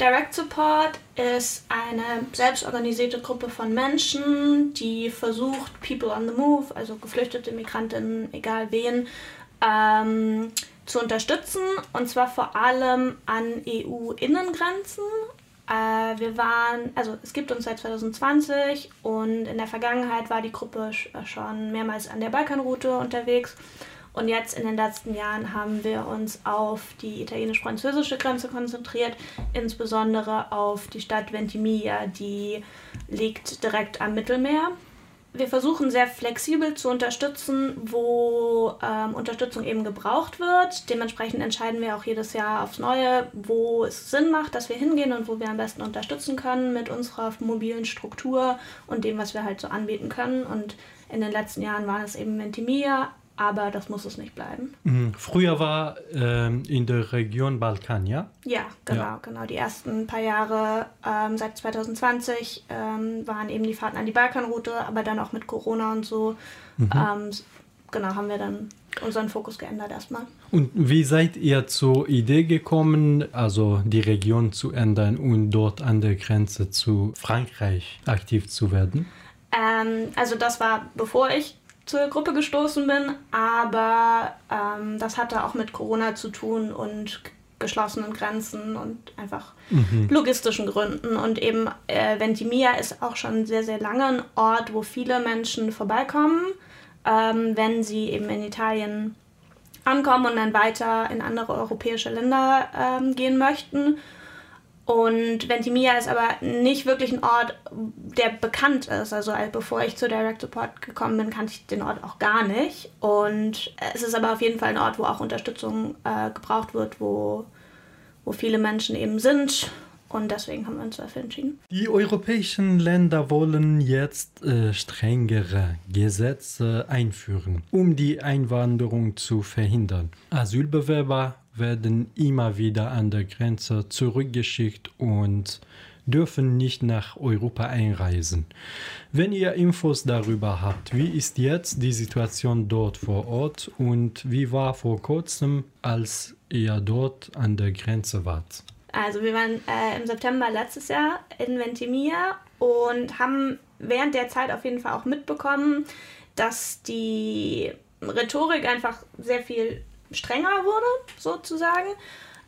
Direct Support ist eine selbstorganisierte Gruppe von Menschen, die versucht, People on the Move, also geflüchtete Migrantinnen, egal wen, ähm, zu unterstützen. Und zwar vor allem an EU-Innengrenzen. Äh, wir waren, also es gibt uns seit 2020 und in der Vergangenheit war die Gruppe schon mehrmals an der Balkanroute unterwegs. Und jetzt in den letzten Jahren haben wir uns auf die italienisch-französische Grenze konzentriert, insbesondere auf die Stadt Ventimiglia, die liegt direkt am Mittelmeer. Wir versuchen sehr flexibel zu unterstützen, wo ähm, Unterstützung eben gebraucht wird. Dementsprechend entscheiden wir auch jedes Jahr aufs Neue, wo es Sinn macht, dass wir hingehen und wo wir am besten unterstützen können mit unserer mobilen Struktur und dem, was wir halt so anbieten können. Und in den letzten Jahren waren es eben Ventimiglia, aber das muss es nicht bleiben. Mhm. Früher war ähm, in der Region Balkan, ja? Ja, genau, ja. genau. Die ersten paar Jahre ähm, seit 2020 ähm, waren eben die Fahrten an die Balkanroute, aber dann auch mit Corona und so. Mhm. Ähm, genau, haben wir dann unseren Fokus geändert erstmal. Und wie seid ihr zur Idee gekommen, also die Region zu ändern und dort an der Grenze zu Frankreich aktiv zu werden? Ähm, also das war bevor ich zur Gruppe gestoßen bin, aber ähm, das hatte auch mit Corona zu tun und geschlossenen Grenzen und einfach mhm. logistischen Gründen. Und eben äh, Ventimiglia ist auch schon sehr, sehr lange ein Ort, wo viele Menschen vorbeikommen, ähm, wenn sie eben in Italien ankommen und dann weiter in andere europäische Länder ähm, gehen möchten. Und Ventimiglia ist aber nicht wirklich ein Ort, der bekannt ist. Also bevor ich zu Direct Support gekommen bin, kannte ich den Ort auch gar nicht. Und es ist aber auf jeden Fall ein Ort, wo auch Unterstützung äh, gebraucht wird, wo, wo viele Menschen eben sind. Und deswegen haben wir uns dafür entschieden. Die europäischen Länder wollen jetzt äh, strengere Gesetze einführen, um die Einwanderung zu verhindern. Asylbewerber werden immer wieder an der Grenze zurückgeschickt und dürfen nicht nach Europa einreisen. Wenn ihr Infos darüber habt, wie ist jetzt die Situation dort vor Ort und wie war vor kurzem, als ihr dort an der Grenze wart? Also wir waren äh, im September letztes Jahr in Ventimiglia und haben während der Zeit auf jeden Fall auch mitbekommen, dass die Rhetorik einfach sehr viel strenger wurde, sozusagen.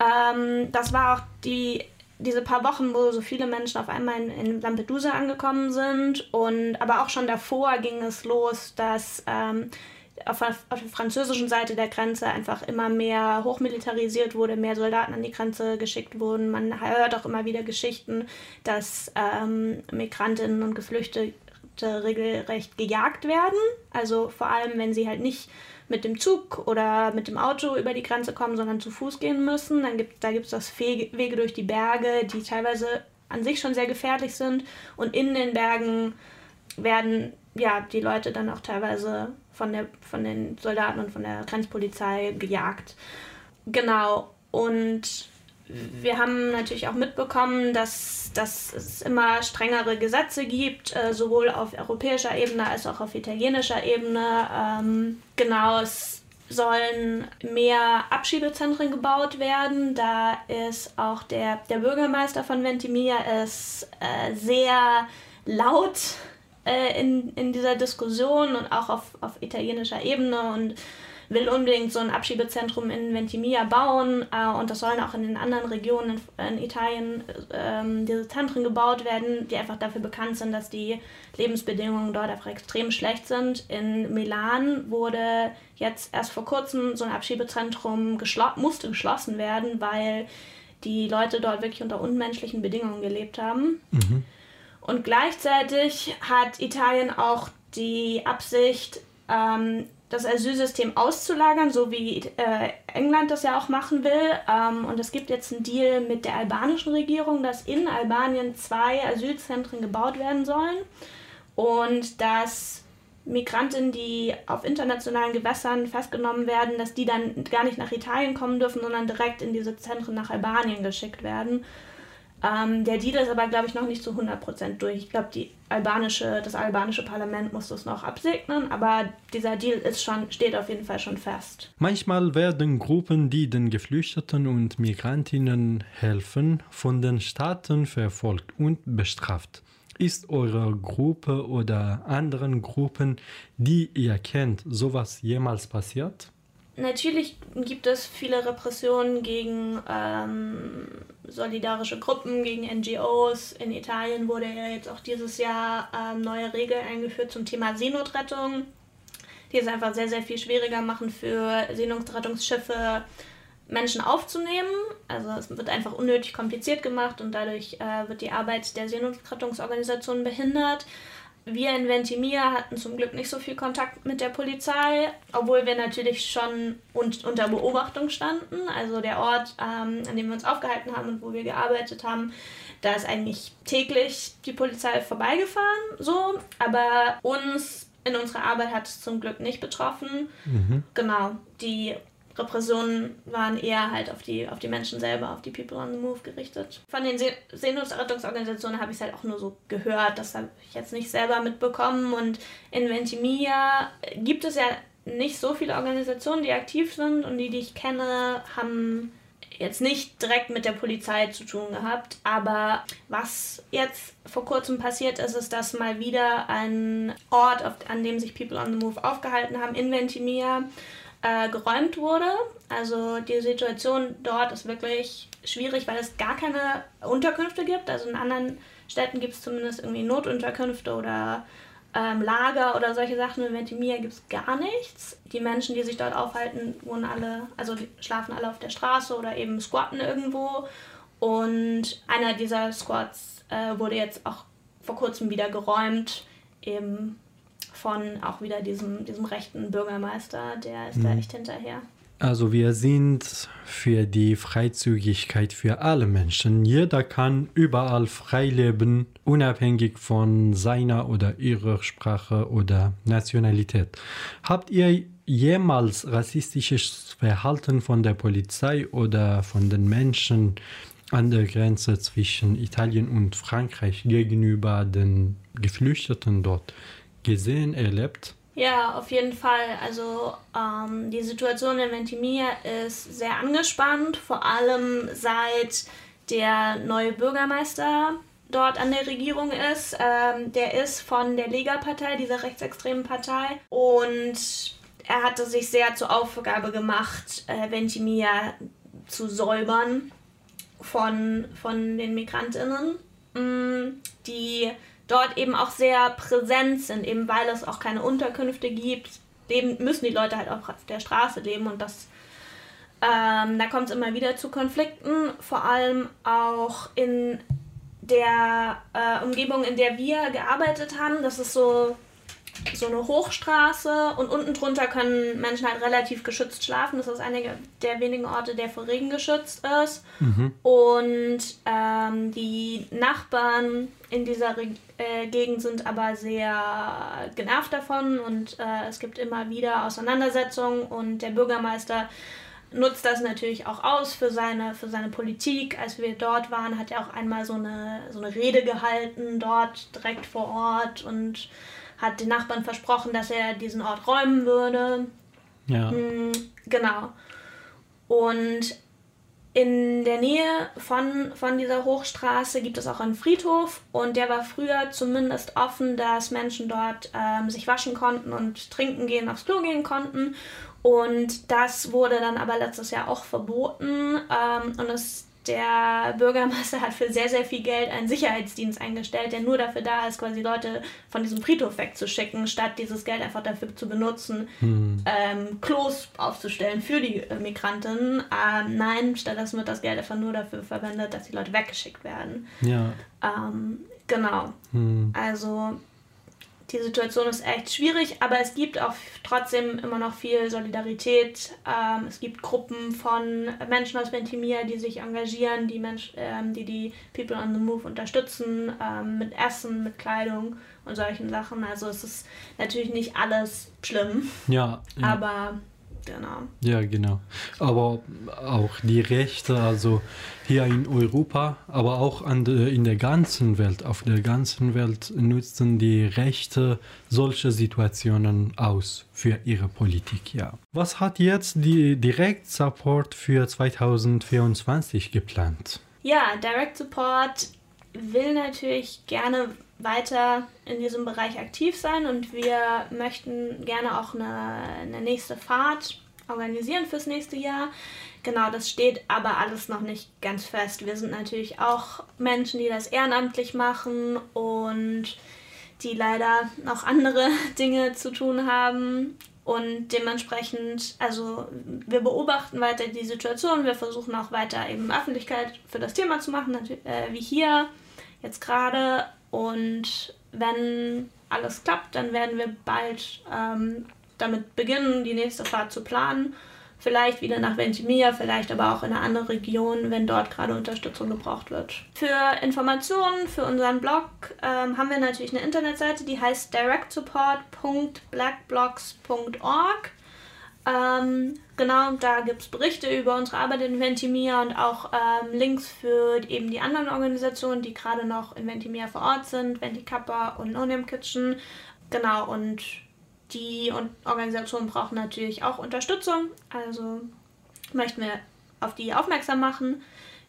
Ähm, das war auch die, diese paar Wochen, wo so viele Menschen auf einmal in, in Lampedusa angekommen sind. Und aber auch schon davor ging es los, dass ähm, auf, auf, der französischen Seite der Grenze einfach immer mehr hochmilitarisiert wurde, mehr Soldaten an die Grenze geschickt wurden. Man hört auch immer wieder Geschichten, dass ähm, Migrantinnen und Geflüchtete regelrecht gejagt werden. Also vor allem, wenn sie halt nicht mit dem Zug oder mit dem Auto über die Grenze kommen, sondern zu Fuß gehen müssen. Dann gibt, da gibt es das Wege durch die Berge, die teilweise an sich schon sehr gefährlich sind. Und in den Bergen werden ja, die Leute dann auch teilweise von, der, von den Soldaten und von der Grenzpolizei gejagt. Genau. Und wir haben natürlich auch mitbekommen, dass, dass es immer strengere Gesetze gibt, äh, sowohl auf europäischer Ebene als auch auf italienischer Ebene. Ähm, genau, es sollen mehr Abschiebezentren gebaut werden. Da ist auch der, der Bürgermeister von Ventimiglia ist äh, sehr laut äh, in, in dieser Diskussion und auch auf, auf italienischer Ebene und will unbedingt so ein Abschiebezentrum in Ventimiglia bauen äh, und das sollen auch in den anderen Regionen in, in Italien äh, diese Zentren gebaut werden, die einfach dafür bekannt sind, dass die Lebensbedingungen dort einfach extrem schlecht sind. In Milan wurde jetzt erst vor kurzem so ein Abschiebezentrum geschlo musste geschlossen werden, weil die Leute dort wirklich unter unmenschlichen Bedingungen gelebt haben. Mhm. Und gleichzeitig hat Italien auch die Absicht, ähm, das Asylsystem auszulagern, so wie äh, England das ja auch machen will. Ähm, und es gibt jetzt einen Deal mit der albanischen Regierung, dass in Albanien zwei Asylzentren gebaut werden sollen und dass Migranten, die auf internationalen Gewässern festgenommen werden, dass die dann gar nicht nach Italien kommen dürfen, sondern direkt in diese Zentren nach Albanien geschickt werden. Ähm, der Deal ist aber, glaube ich, noch nicht zu 100% durch. Ich glaube, albanische, das albanische Parlament muss das noch absegnen, aber dieser Deal ist schon, steht auf jeden Fall schon fest. Manchmal werden Gruppen, die den Geflüchteten und Migrantinnen helfen, von den Staaten verfolgt und bestraft. Ist eure Gruppe oder anderen Gruppen, die ihr kennt, sowas jemals passiert? Natürlich gibt es viele Repressionen gegen ähm, solidarische Gruppen, gegen NGOs. In Italien wurde ja jetzt auch dieses Jahr ähm, neue Regeln eingeführt zum Thema Seenotrettung, die es einfach sehr, sehr viel schwieriger machen für Seenotrettungsschiffe, Menschen aufzunehmen. Also es wird einfach unnötig kompliziert gemacht und dadurch äh, wird die Arbeit der Seenotrettungsorganisationen behindert. Wir in Ventimiglia hatten zum Glück nicht so viel Kontakt mit der Polizei, obwohl wir natürlich schon un unter Beobachtung standen. Also der Ort, ähm, an dem wir uns aufgehalten haben und wo wir gearbeitet haben, da ist eigentlich täglich die Polizei vorbeigefahren, so. Aber uns in unserer Arbeit hat es zum Glück nicht betroffen. Mhm. Genau, die Repressionen waren eher halt auf die, auf die Menschen selber, auf die People on the Move gerichtet. Von den Se Seenotrettungsorganisationen habe ich es halt auch nur so gehört, das habe ich jetzt nicht selber mitbekommen. Und in Ventimiglia gibt es ja nicht so viele Organisationen, die aktiv sind und die, die ich kenne, haben jetzt nicht direkt mit der Polizei zu tun gehabt. Aber was jetzt vor kurzem passiert ist, ist, dass mal wieder ein Ort, an dem sich People on the Move aufgehalten haben, in Ventimiglia, äh, geräumt wurde. Also die Situation dort ist wirklich schwierig, weil es gar keine Unterkünfte gibt. Also in anderen Städten gibt es zumindest irgendwie Notunterkünfte oder ähm, Lager oder solche Sachen. In Ventimiglia gibt es gar nichts. Die Menschen, die sich dort aufhalten, wohnen alle, also schlafen alle auf der Straße oder eben squatten irgendwo. Und einer dieser Squats äh, wurde jetzt auch vor kurzem wieder geräumt, eben von auch wieder diesem, diesem rechten Bürgermeister, der ist mhm. da echt hinterher. Also wir sind für die Freizügigkeit für alle Menschen. Jeder kann überall frei leben, unabhängig von seiner oder ihrer Sprache oder Nationalität. Habt ihr jemals rassistisches Verhalten von der Polizei oder von den Menschen an der Grenze zwischen Italien und Frankreich gegenüber den Geflüchteten dort gesehen, erlebt? Ja, auf jeden Fall. Also ähm, die Situation in Ventimiglia ist sehr angespannt, vor allem seit der neue Bürgermeister dort an der Regierung ist. Ähm, der ist von der Lega-Partei, dieser rechtsextremen Partei. Und er hatte sich sehr zur Aufgabe gemacht, äh, Ventimiglia zu säubern von, von den Migrantinnen, mm, dort eben auch sehr präsent sind, eben weil es auch keine Unterkünfte gibt, leben, müssen die Leute halt auch auf der Straße leben und das ähm, da kommt es immer wieder zu Konflikten, vor allem auch in der äh, Umgebung, in der wir gearbeitet haben. Das ist so so eine Hochstraße und unten drunter können Menschen halt relativ geschützt schlafen. Das ist einer der wenigen Orte, der vor Regen geschützt ist. Mhm. Und ähm, die Nachbarn in dieser Re äh, Gegend sind aber sehr genervt davon und äh, es gibt immer wieder Auseinandersetzungen und der Bürgermeister nutzt das natürlich auch aus für seine, für seine Politik. Als wir dort waren, hat er auch einmal so eine, so eine Rede gehalten, dort direkt vor Ort und hat den Nachbarn versprochen, dass er diesen Ort räumen würde. Ja. Mhm, genau. Und in der Nähe von, von dieser Hochstraße gibt es auch einen Friedhof und der war früher zumindest offen, dass Menschen dort ähm, sich waschen konnten und trinken gehen, aufs Klo gehen konnten. Und das wurde dann aber letztes Jahr auch verboten ähm, und es der Bürgermeister hat für sehr, sehr viel Geld einen Sicherheitsdienst eingestellt, der nur dafür da ist, quasi Leute von diesem Friedhof wegzuschicken, statt dieses Geld einfach dafür zu benutzen, hm. ähm, Klos aufzustellen für die äh, Migranten. Ähm, nein, stattdessen wird das Geld einfach nur dafür verwendet, dass die Leute weggeschickt werden. Ja. Ähm, genau. Hm. Also die Situation ist echt schwierig, aber es gibt auch trotzdem immer noch viel Solidarität. Ähm, es gibt Gruppen von Menschen aus Ventimiglia, die sich engagieren, die, Mensch, ähm, die die People on the Move unterstützen, ähm, mit Essen, mit Kleidung und solchen Sachen. Also es ist natürlich nicht alles schlimm. Ja. ja. Aber Genau. Ja, genau. Aber auch die Rechte, also hier in Europa, aber auch an de, in der ganzen Welt, auf der ganzen Welt nutzen die Rechte solche Situationen aus für ihre Politik, ja. Was hat jetzt die Direct Support für 2024 geplant? Ja, Direct Support will natürlich gerne weiter in diesem Bereich aktiv sein und wir möchten gerne auch eine, eine nächste Fahrt organisieren fürs nächste Jahr. Genau, das steht aber alles noch nicht ganz fest. Wir sind natürlich auch Menschen, die das ehrenamtlich machen und die leider noch andere Dinge zu tun haben. Und dementsprechend, also wir beobachten weiter die Situation, wir versuchen auch weiter eben Öffentlichkeit für das Thema zu machen, äh, wie hier jetzt gerade. Und wenn alles klappt, dann werden wir bald ähm, damit beginnen, die nächste Fahrt zu planen. Vielleicht wieder nach Ventimiglia, vielleicht aber auch in eine andere Region, wenn dort gerade Unterstützung gebraucht wird. Für Informationen für unseren Blog ähm, haben wir natürlich eine Internetseite, die heißt directsupport.blackblocks.org. Ähm, genau, da gibt es Berichte über unsere Arbeit in Ventimiglia und auch ähm, Links für eben die anderen Organisationen, die gerade noch in Ventimiglia vor Ort sind, Ventikappa und No Name Kitchen. Genau, und die Organisationen brauchen natürlich auch Unterstützung, also möchten wir auf die aufmerksam machen.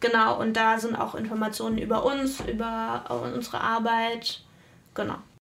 Genau, und da sind auch Informationen über uns, über unsere Arbeit. Genau.